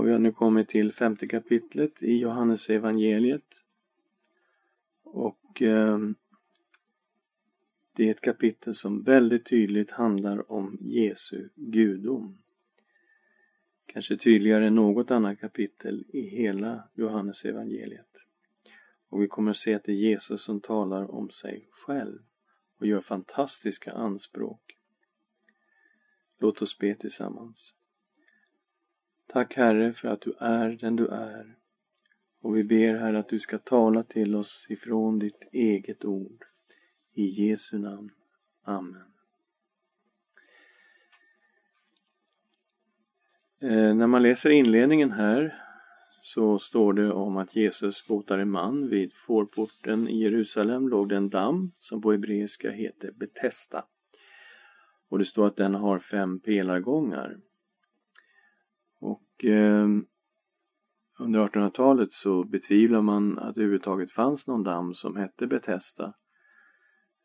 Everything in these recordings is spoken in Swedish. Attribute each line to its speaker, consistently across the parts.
Speaker 1: Och vi har nu kommit till femte kapitlet i Johannes evangeliet. Och eh, det är ett kapitel som väldigt tydligt handlar om Jesu gudom. Kanske tydligare än något annat kapitel i hela Johannes evangeliet. Och vi kommer att se att det är Jesus som talar om sig själv och gör fantastiska anspråk. Låt oss be tillsammans. Tack Herre för att du är den du är. Och vi ber Herre att du ska tala till oss ifrån ditt eget ord. I Jesu namn. Amen. Eh, när man läser inledningen här så står det om att Jesus botar en man. Vid fårporten i Jerusalem låg det en damm som på hebreiska heter Betesta. Och det står att den har fem pelargångar. Och eh, under 1800-talet så betvivlar man att det överhuvudtaget fanns någon damm som hette Bethesda.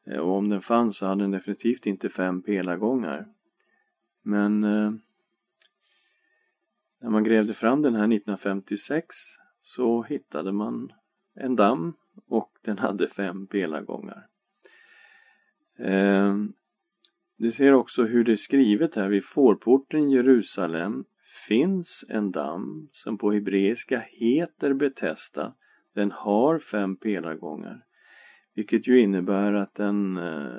Speaker 1: Eh, och om den fanns så hade den definitivt inte fem pelargångar. Men eh, när man grävde fram den här 1956 så hittade man en damm och den hade fem pelargångar. Eh, du ser också hur det är skrivet här vid fårporten Jerusalem finns en damm som på hebreiska heter Betesta. Den har fem pelargångar. Vilket ju innebär att den eh,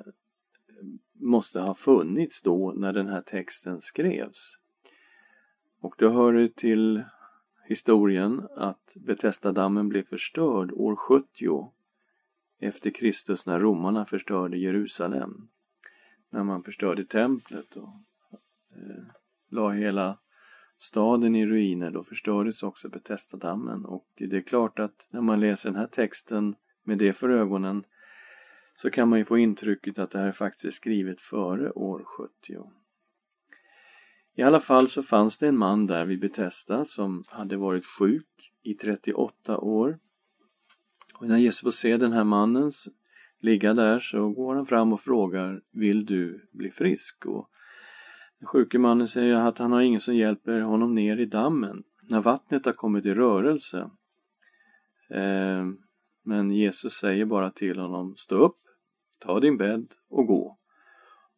Speaker 1: måste ha funnits då när den här texten skrevs. Och då hör det till historien att Betestadammen blev förstörd år 70 efter Kristus när romarna förstörde Jerusalem. När man förstörde templet och eh, la hela staden i ruiner, då förstördes också Betestadammen och det är klart att när man läser den här texten med det för ögonen så kan man ju få intrycket att det här faktiskt är skrivet före år 70. I alla fall så fanns det en man där vid Betesda som hade varit sjuk i 38 år. Och när Jesus får se den här mannen ligga där så går han fram och frågar Vill du bli frisk? Och den sjuke mannen säger att han har ingen som hjälper honom ner i dammen när vattnet har kommit i rörelse. Eh, men Jesus säger bara till honom Stå upp, ta din bädd och gå.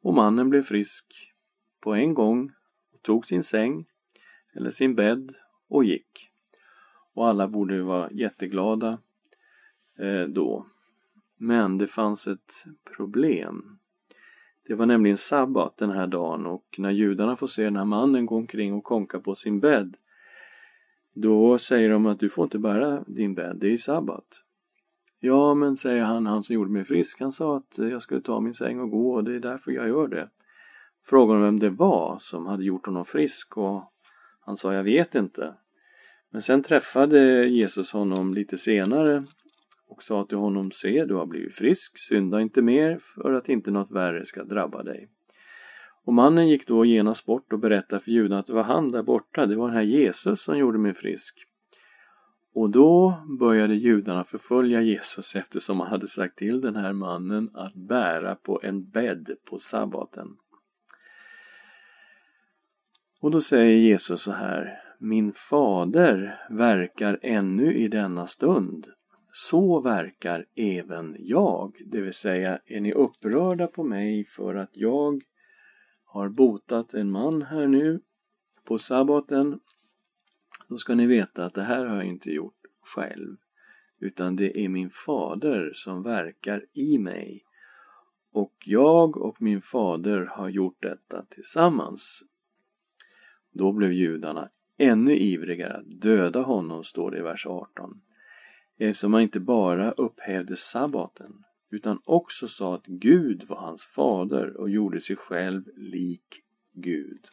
Speaker 1: Och mannen blev frisk på en gång och tog sin säng eller sin bädd och gick. Och alla borde vara jätteglada eh, då. Men det fanns ett problem. Det var nämligen sabbat den här dagen och när judarna får se den här mannen gå omkring och konka på sin bädd då säger de att du får inte bära din bädd, det är sabbat. Ja, men säger han, han som gjorde mig frisk, han sa att jag skulle ta min säng och gå och det är därför jag gör det. Frågade vem det var som hade gjort honom frisk och han sa jag vet inte. Men sen träffade Jesus honom lite senare och sa till honom se du har blivit frisk, synda inte mer för att inte något värre ska drabba dig. Och mannen gick då genast bort och berättade för judarna att det var han där borta, det var den här Jesus som gjorde mig frisk. Och då började judarna förfölja Jesus eftersom han hade sagt till den här mannen att bära på en bädd på sabbaten. Och då säger Jesus så här Min fader verkar ännu i denna stund. Så verkar även jag. Det vill säga, är ni upprörda på mig för att jag har botat en man här nu på sabbaten då ska ni veta att det här har jag inte gjort själv utan det är min fader som verkar i mig och jag och min fader har gjort detta tillsammans. Då blev judarna ännu ivrigare att döda honom, står det i vers 18. Eh, Eftersom han inte bara upphävde sabbaten utan också sa att Gud var hans fader och gjorde sig själv lik Gud.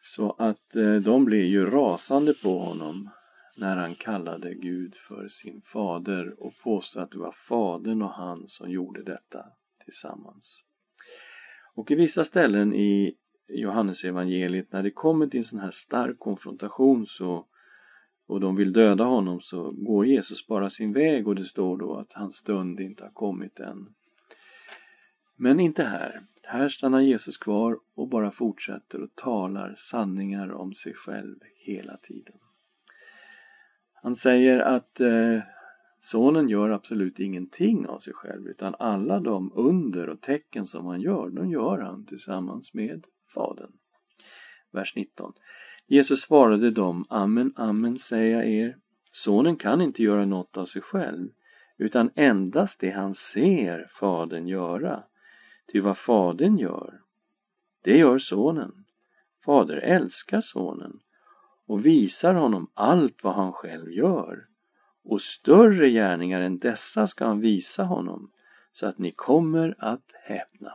Speaker 1: Så att eh, de blev ju rasande på honom när han kallade Gud för sin fader och påstod att det var fadern och han som gjorde detta tillsammans. Och i vissa ställen i Johannesevangeliet när det kommer till en sån här stark konfrontation så och de vill döda honom så går Jesus bara sin väg och det står då att hans stund inte har kommit än. Men inte här. Här stannar Jesus kvar och bara fortsätter och talar sanningar om sig själv hela tiden. Han säger att eh, sonen gör absolut ingenting av sig själv utan alla de under och tecken som han gör, de gör han tillsammans med Fadern. Vers 19. Jesus svarade dem, Amen, amen säger jag er, sonen kan inte göra något av sig själv utan endast det han ser Fadern göra. Ty vad Fadern gör, det gör Sonen. Fader älskar Sonen och visar honom allt vad han själv gör. Och större gärningar än dessa ska han visa honom så att ni kommer att häpna.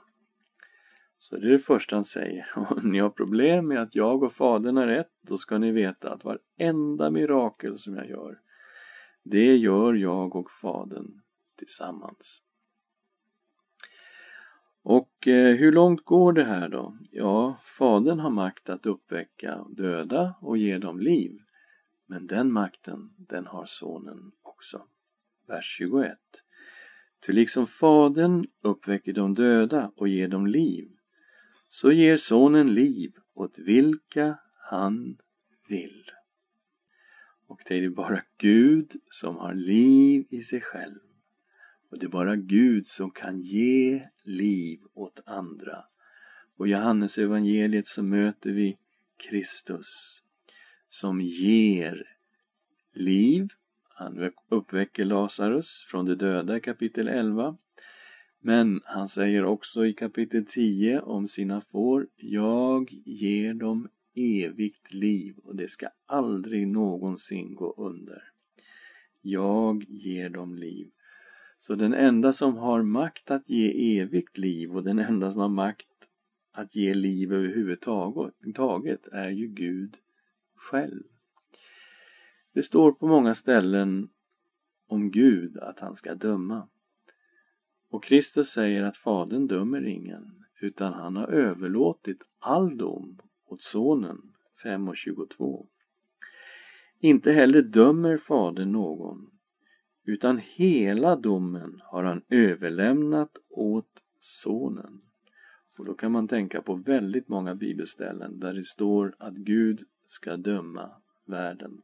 Speaker 1: Så det är det första han säger. Om ni har problem med att jag och Fadern har rätt, då ska ni veta att varenda mirakel som jag gör, det gör jag och Fadern tillsammans. Och eh, hur långt går det här då? Ja, Fadern har makt att uppväcka döda och ge dem liv. Men den makten, den har Sonen också. Vers 21. Ty liksom Fadern uppväcker de döda och ger dem liv, så ger Sonen liv åt vilka han vill. Och det är bara Gud som har liv i sig själv. Och det är bara Gud som kan ge liv åt andra. Och i Johannes evangeliet så möter vi Kristus som ger liv. Han uppväcker Lazarus från de döda kapitel 11. Men han säger också i kapitel 10 om sina får Jag ger dem evigt liv och det ska aldrig någonsin gå under. Jag ger dem liv. Så den enda som har makt att ge evigt liv och den enda som har makt att ge liv överhuvudtaget är ju Gud själv. Det står på många ställen om Gud att han ska döma. Och Kristus säger att Fadern dömer ingen utan han har överlåtit all dom åt Sonen 5.22. Inte heller dömer Fadern någon utan hela domen har han överlämnat åt Sonen. Och då kan man tänka på väldigt många bibelställen där det står att Gud ska döma världen.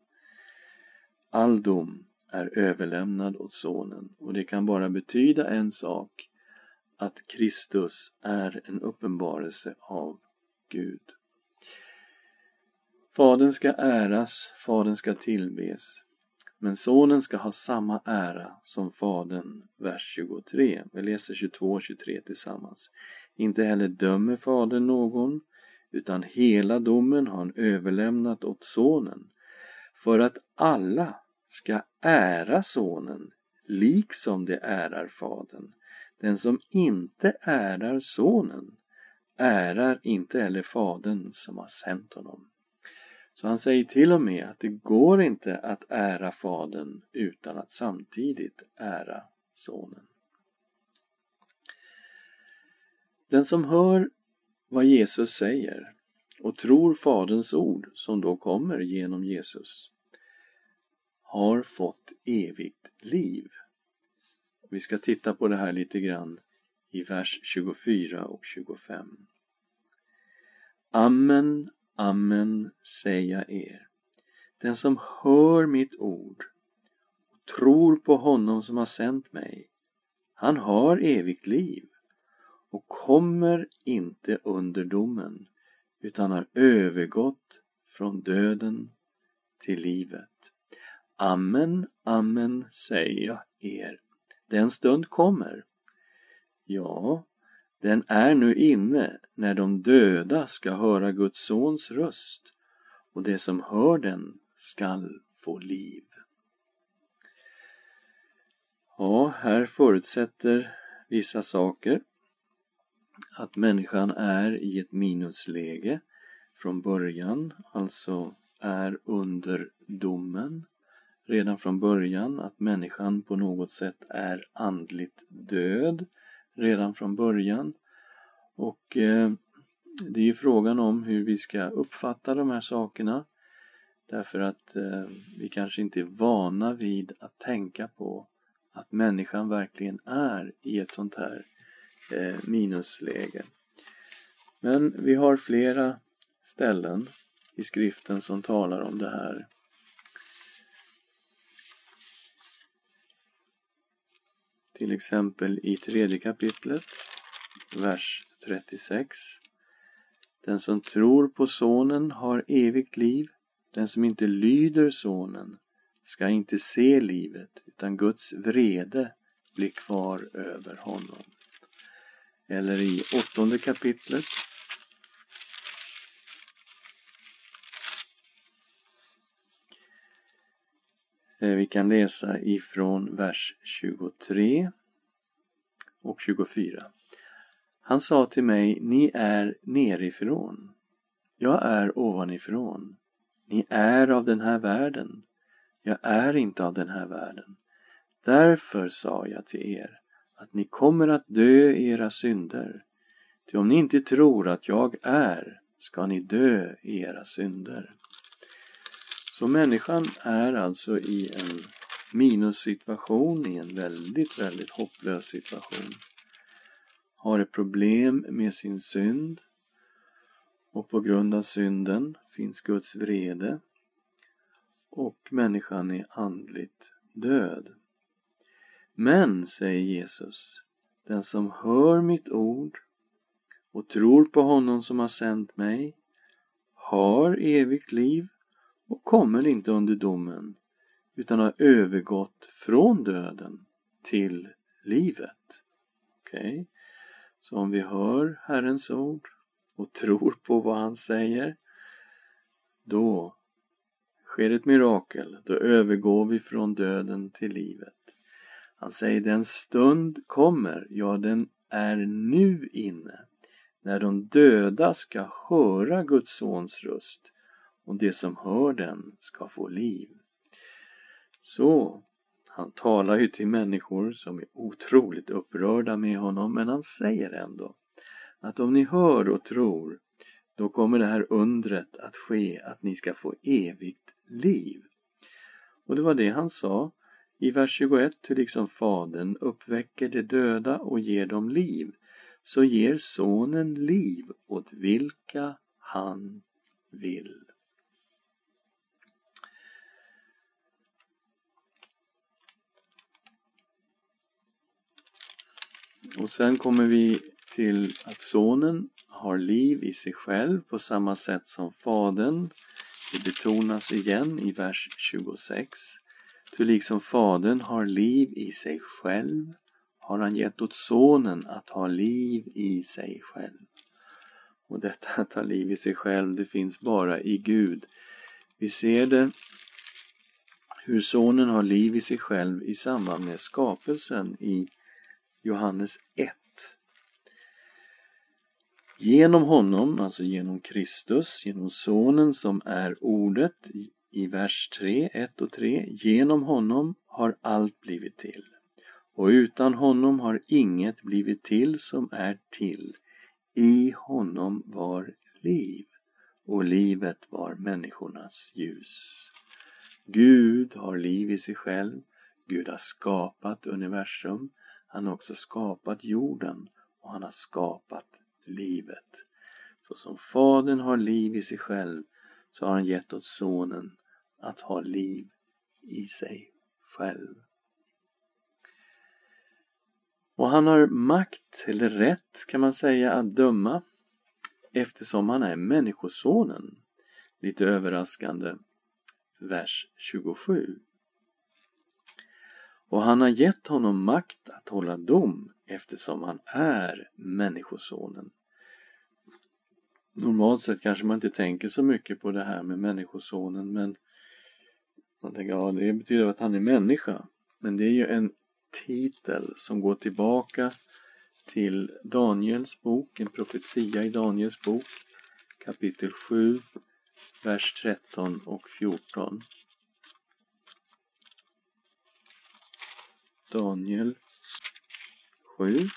Speaker 1: All dom är överlämnad åt Sonen och det kan bara betyda en sak att Kristus är en uppenbarelse av Gud. Fadern ska äras, Fadern ska tillbes. Men sonen ska ha samma ära som fadern, vers 23. Vi läser 22 och 23 tillsammans. Inte heller dömer fadern någon, utan hela domen har han överlämnat åt sonen, för att alla ska ära sonen, liksom de ärar fadern. Den som inte ärar sonen ärar inte heller fadern som har sänt honom. Så han säger till och med att det går inte att ära Fadern utan att samtidigt ära Sonen. Den som hör vad Jesus säger och tror Faderns ord som då kommer genom Jesus har fått evigt liv. Vi ska titta på det här lite grann i vers 24 och 25. Amen, Amen säger jag er. Den som hör mitt ord och tror på honom som har sänt mig, han har evigt liv och kommer inte under domen utan har övergått från döden till livet. Amen, amen säger jag er. Den stund kommer. Ja, den är nu inne när de döda ska höra Guds sons röst och det som hör den skall få liv. Ja, här förutsätter vissa saker att människan är i ett minusläge från början, alltså är under domen redan från början, att människan på något sätt är andligt död redan från början. Och eh, det är ju frågan om hur vi ska uppfatta de här sakerna. Därför att eh, vi kanske inte är vana vid att tänka på att människan verkligen är i ett sånt här eh, minusläge. Men vi har flera ställen i skriften som talar om det här. Till exempel i tredje kapitlet, vers 36. Den som tror på Sonen har evigt liv. Den som inte lyder Sonen ska inte se livet, utan Guds vrede blir kvar över honom. Eller i åttonde kapitlet. Eh, vi kan läsa ifrån vers 23 och 24. Han sa till mig, ni är nerifrån. Jag är ovanifrån. Ni är av den här världen. Jag är inte av den här världen. Därför sa jag till er att ni kommer att dö i era synder. Ty om ni inte tror att jag är, ska ni dö i era synder. Så människan är alltså i en minussituation, i en väldigt, väldigt hopplös situation. Har ett problem med sin synd och på grund av synden finns Guds vrede och människan är andligt död. Men, säger Jesus, den som hör mitt ord och tror på honom som har sänt mig har evigt liv och kommer inte under domen utan har övergått från döden till livet. Okej? Okay? Så om vi hör Herrens ord och tror på vad han säger då sker ett mirakel. Då övergår vi från döden till livet. Han säger den stund kommer, ja den är nu inne, när de döda ska höra Guds sons röst och det som hör den ska få liv. Så, han talar ju till människor som är otroligt upprörda med honom men han säger ändå att om ni hör och tror då kommer det här undret att ske att ni ska få evigt liv. Och det var det han sa i vers 21, hur liksom Fadern uppväcker de döda och ger dem liv, så ger Sonen liv åt vilka han vill. Och sen kommer vi till att Sonen har liv i sig själv på samma sätt som Fadern. Det betonas igen i vers 26. Ty liksom Fadern har liv i sig själv har han gett åt Sonen att ha liv i sig själv. Och detta att ha liv i sig själv, det finns bara i Gud. Vi ser det hur Sonen har liv i sig själv i samband med skapelsen i Johannes 1. Genom honom, alltså genom Kristus, genom Sonen som är Ordet, i vers 3, 1 och 3. Genom honom har allt blivit till. Och utan honom har inget blivit till som är till. I honom var liv och livet var människornas ljus. Gud har liv i sig själv. Gud har skapat universum. Han har också skapat jorden och han har skapat livet. Så som Fadern har liv i sig själv så har han gett åt Sonen att ha liv i sig själv. Och han har makt, eller rätt kan man säga, att döma eftersom han är Människosonen. Lite överraskande, vers 27. Och han har gett honom makt att hålla dom eftersom han är Människosonen. Normalt sett kanske man inte tänker så mycket på det här med Människosonen men man tänker, ja det betyder att han är människa. Men det är ju en titel som går tillbaka till Daniels bok, en profetia i Daniels bok, kapitel 7, vers 13 och 14. Daniel 7,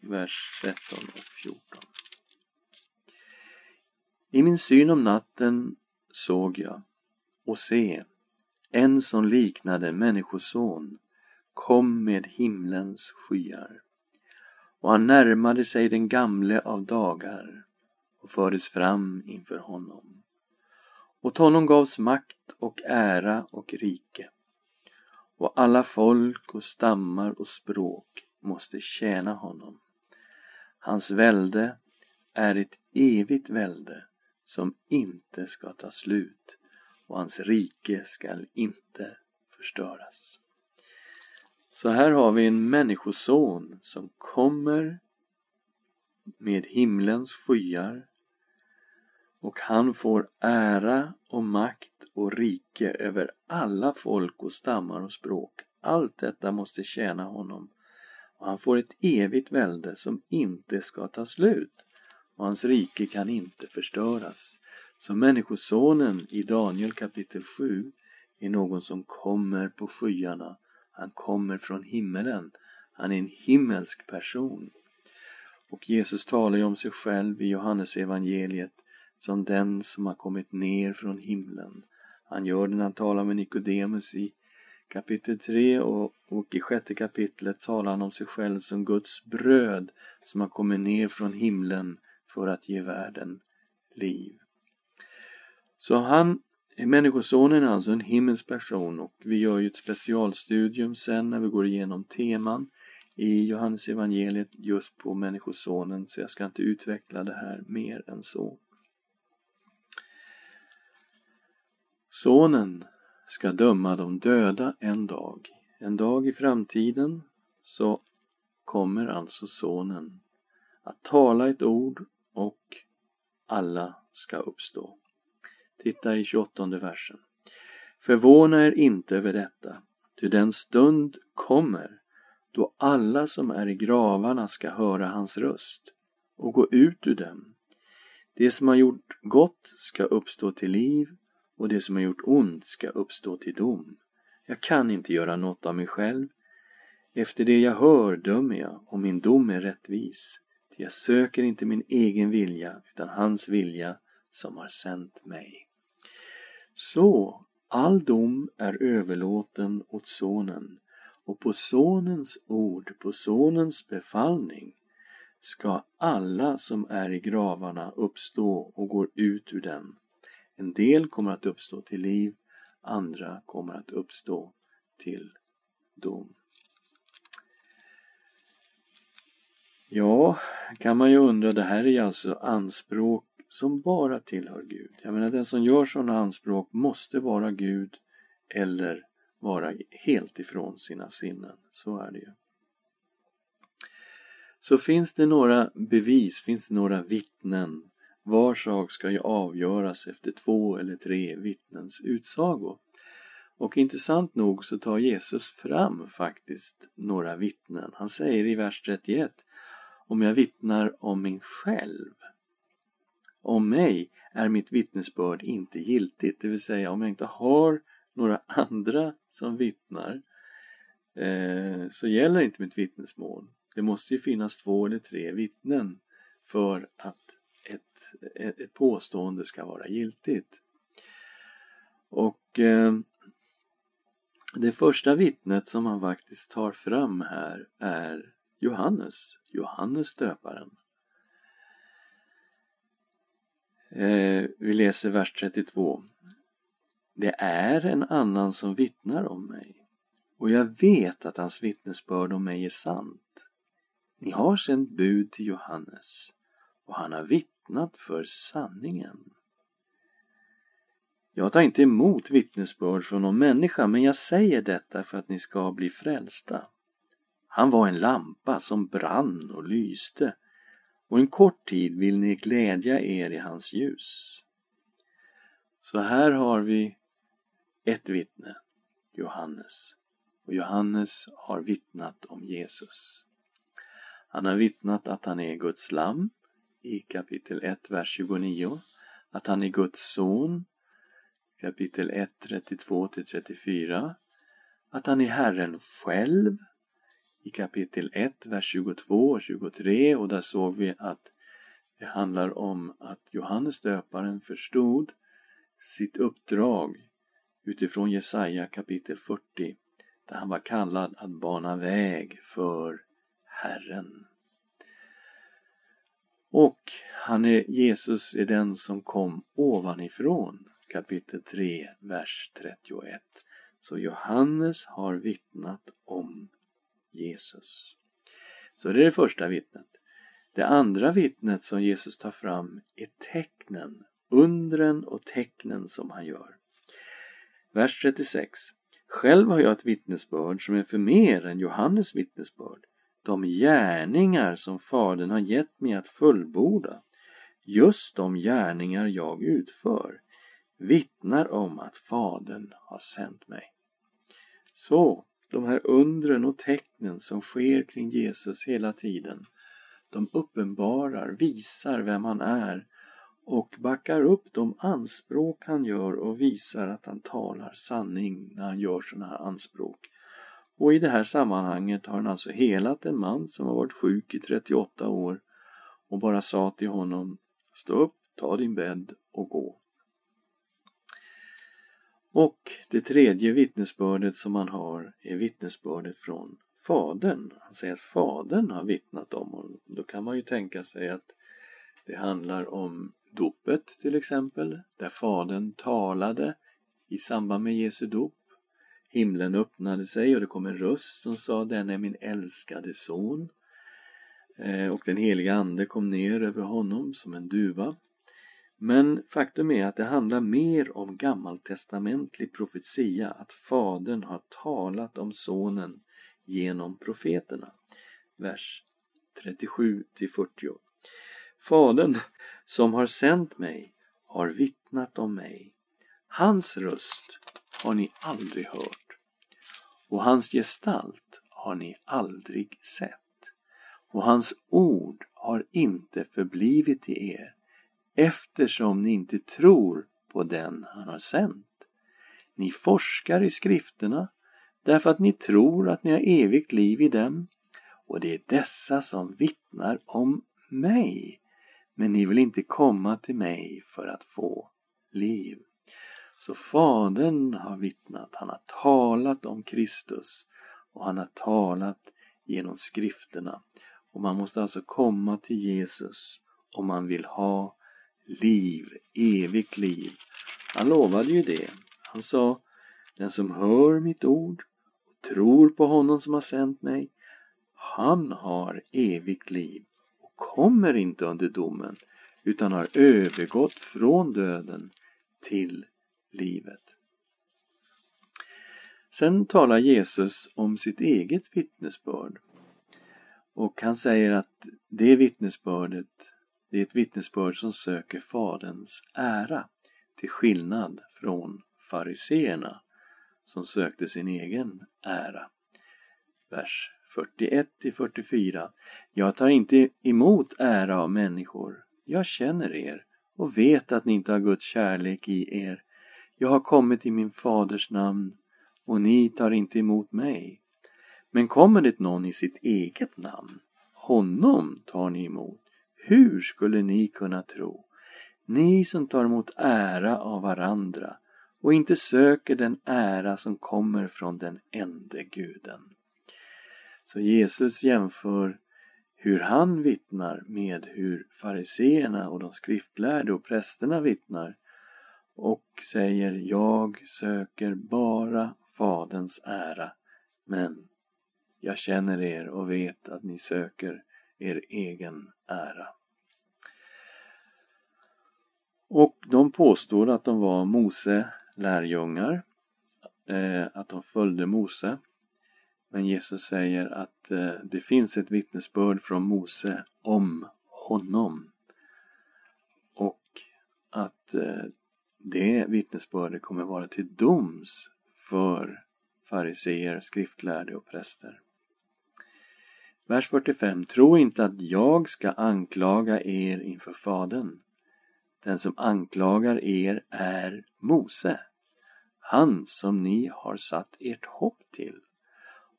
Speaker 1: vers 13 och 14. I min syn om natten såg jag och se, en som liknade Människoson kom med himlens skyar. och han närmade sig den gamle av dagar och fördes fram inför honom. Åt honom gavs makt och ära och rike och alla folk och stammar och språk måste tjäna honom. Hans välde är ett evigt välde som inte ska ta slut och hans rike skall inte förstöras. Så här har vi en människoson som kommer med himlens skyar och han får ära och makt och rike över alla folk och stammar och språk. Allt detta måste tjäna honom och han får ett evigt välde som inte ska ta slut och hans rike kan inte förstöras. Så Människosonen i Daniel kapitel 7 är någon som kommer på skyarna. Han kommer från himmelen. Han är en himmelsk person. Och Jesus talar ju om sig själv i Johannes evangeliet som den som har kommit ner från himlen. Han gör det när han talar med Nikodemus i kapitel 3 och, och i sjätte kapitlet talar han om sig själv som Guds bröd som har kommit ner från himlen för att ge världen liv. Så han, Människosonen är alltså en himmelsk person och vi gör ju ett specialstudium sen när vi går igenom teman i Johannes evangeliet just på Människosonen så jag ska inte utveckla det här mer än så. Sonen ska döma de döda en dag. En dag i framtiden så kommer alltså Sonen att tala ett ord och alla ska uppstå. Titta i 28 versen. Förvåna er inte över detta, ty den stund kommer då alla som är i gravarna ska höra hans röst och gå ut ur dem. Det som har gjort gott ska uppstå till liv och det som har gjort ont ska uppstå till dom. Jag kan inte göra något av mig själv. Efter det jag hör dömer jag och min dom är rättvis. Ty jag söker inte min egen vilja utan hans vilja som har sänt mig. Så, all dom är överlåten åt Sonen och på Sonens ord, på Sonens befallning ska alla som är i gravarna uppstå och går ut ur dem. En del kommer att uppstå till liv, andra kommer att uppstå till dom. Ja, kan man ju undra, det här är alltså anspråk som bara tillhör Gud. Jag menar, den som gör sådana anspråk måste vara Gud eller vara helt ifrån sina sinnen. Så är det ju. Så finns det några bevis, finns det några vittnen var sak ska ju avgöras efter två eller tre vittnens utsago. Och intressant nog så tar Jesus fram faktiskt några vittnen. Han säger i vers 31 Om jag vittnar om mig själv om mig är mitt vittnesbörd inte giltigt. Det vill säga om jag inte har några andra som vittnar eh, så gäller inte mitt vittnesmål. Det måste ju finnas två eller tre vittnen för att ett, påstående ska vara giltigt. Och eh, det första vittnet som han faktiskt tar fram här är Johannes, Johannes döparen. Eh, vi läser vers 32. Det är en annan som vittnar om mig och jag vet att hans vittnesbörd om mig är sant. Ni har sänt bud till Johannes och han har vittnat för sanningen. Jag tar inte emot vittnesbörd från någon människa men jag säger detta för att ni ska bli frälsta. Han var en lampa som brann och lyste och en kort tid vill ni glädja er i hans ljus. Så här har vi ett vittne, Johannes. Och Johannes har vittnat om Jesus. Han har vittnat att han är Guds lamm, i kapitel 1, vers 29. Att han är Guds son, kapitel 1, 32 34. Att han är Herren själv, i kapitel 1, vers 22 och 23 och där såg vi att det handlar om att Johannes döparen förstod sitt uppdrag utifrån Jesaja kapitel 40 där han var kallad att bana väg för Herren. Och han är, Jesus är den som kom ovanifrån kapitel 3, vers 31. Så Johannes har vittnat om Jesus. Så det är det första vittnet. Det andra vittnet som Jesus tar fram är tecknen, undren och tecknen som han gör. Vers 36. Själv har jag ett vittnesbörd som är för mer än Johannes vittnesbörd. De gärningar som Fadern har gett mig att fullborda, just de gärningar jag utför, vittnar om att Fadern har sänt mig. Så, de här undren och tecknen som sker kring Jesus hela tiden, de uppenbarar, visar vem han är och backar upp de anspråk han gör och visar att han talar sanning när han gör sådana här anspråk. Och i det här sammanhanget har han alltså helat en man som har varit sjuk i 38 år och bara sa till honom Stå upp, ta din bädd och gå. Och det tredje vittnesbördet som han har är vittnesbördet från Fadern. Han säger att Fadern har vittnat om honom. Då kan man ju tänka sig att det handlar om dopet till exempel, där Fadern talade i samband med Jesu dop. Himlen öppnade sig och det kom en röst som sa Den är min älskade son. Eh, och den heliga Ande kom ner över honom som en duva. Men faktum är att det handlar mer om gammaltestamentlig profetia, att Fadern har talat om Sonen genom profeterna. Vers 37 till 40. Fadern som har sänt mig har vittnat om mig. Hans röst har ni aldrig hört och hans gestalt har ni aldrig sett och hans ord har inte förblivit i er eftersom ni inte tror på den han har sänt. Ni forskar i skrifterna därför att ni tror att ni har evigt liv i dem och det är dessa som vittnar om mig. Men ni vill inte komma till mig för att få liv. Så Fadern har vittnat, han har talat om Kristus och han har talat genom skrifterna. Och man måste alltså komma till Jesus om man vill ha liv, evigt liv. Han lovade ju det. Han sa Den som hör mitt ord och tror på honom som har sänt mig han har evigt liv och kommer inte under domen utan har övergått från döden till livet. Sen talar Jesus om sitt eget vittnesbörd och han säger att det vittnesbördet det är ett vittnesbörd som söker Faderns ära till skillnad från fariseerna som sökte sin egen ära. Vers 41 till 44. Jag tar inte emot ära av människor. Jag känner er och vet att ni inte har Guds kärlek i er. Jag har kommit i min faders namn och ni tar inte emot mig. Men kommer det någon i sitt eget namn, honom tar ni emot. Hur skulle ni kunna tro? Ni som tar emot ära av varandra och inte söker den ära som kommer från den ende guden. Så Jesus jämför hur han vittnar med hur fariseerna och de skriftlärde och prästerna vittnar och säger jag söker bara Faderns ära men jag känner er och vet att ni söker er egen ära. Och de påstår att de var Mose lärjungar, eh, att de följde Mose. Men Jesus säger att eh, det finns ett vittnesbörd från Mose om honom. Och att eh, det vittnesbördet kommer vara till doms för fariseer, skriftlärde och präster. Vers 45. Tro inte att jag ska anklaga er inför Fadern. Den som anklagar er är Mose, han som ni har satt ert hopp till.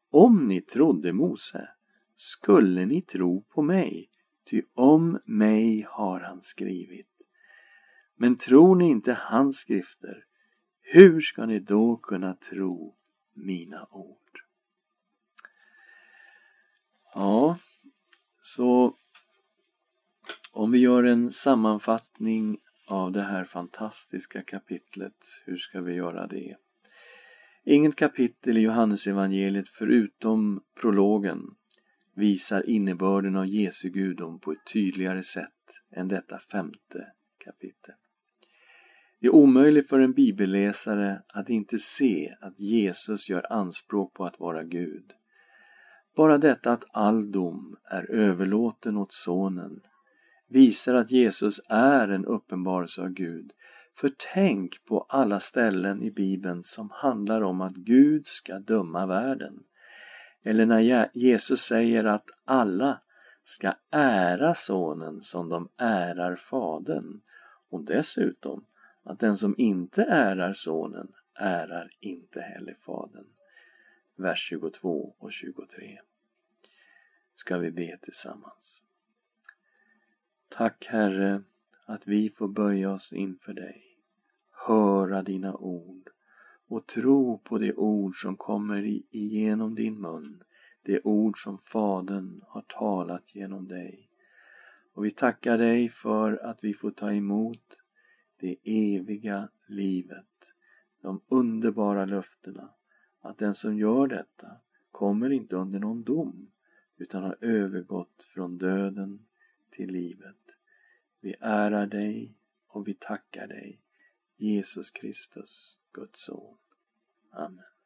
Speaker 1: Om ni trodde Mose skulle ni tro på mig, ty om mig har han skrivit. Men tror ni inte hans skrifter, hur ska ni då kunna tro mina ord? Ja, så Om vi gör en sammanfattning av det här fantastiska kapitlet, hur ska vi göra det? Inget kapitel i Johannesevangeliet förutom prologen visar innebörden av Jesu gudom på ett tydligare sätt än detta femte kapitel. Det är omöjligt för en bibelläsare att inte se att Jesus gör anspråk på att vara Gud. Bara detta att all dom är överlåten åt Sonen visar att Jesus är en uppenbarelse av Gud. För tänk på alla ställen i Bibeln som handlar om att Gud ska döma världen. Eller när Jesus säger att alla ska ära Sonen som de ärar Fadern och dessutom att den som inte ärar Sonen ärar inte heller Fadern. Vers 22 och 23. Ska vi be tillsammans. Tack Herre att vi får böja oss inför dig, höra dina ord och tro på det ord som kommer igenom din mun, det ord som Fadern har talat genom dig. Och vi tackar dig för att vi får ta emot det eviga livet, de underbara löftena att den som gör detta kommer inte under någon dom utan har övergått från döden till livet. Vi ärar dig och vi tackar dig, Jesus Kristus, Guds son. Amen.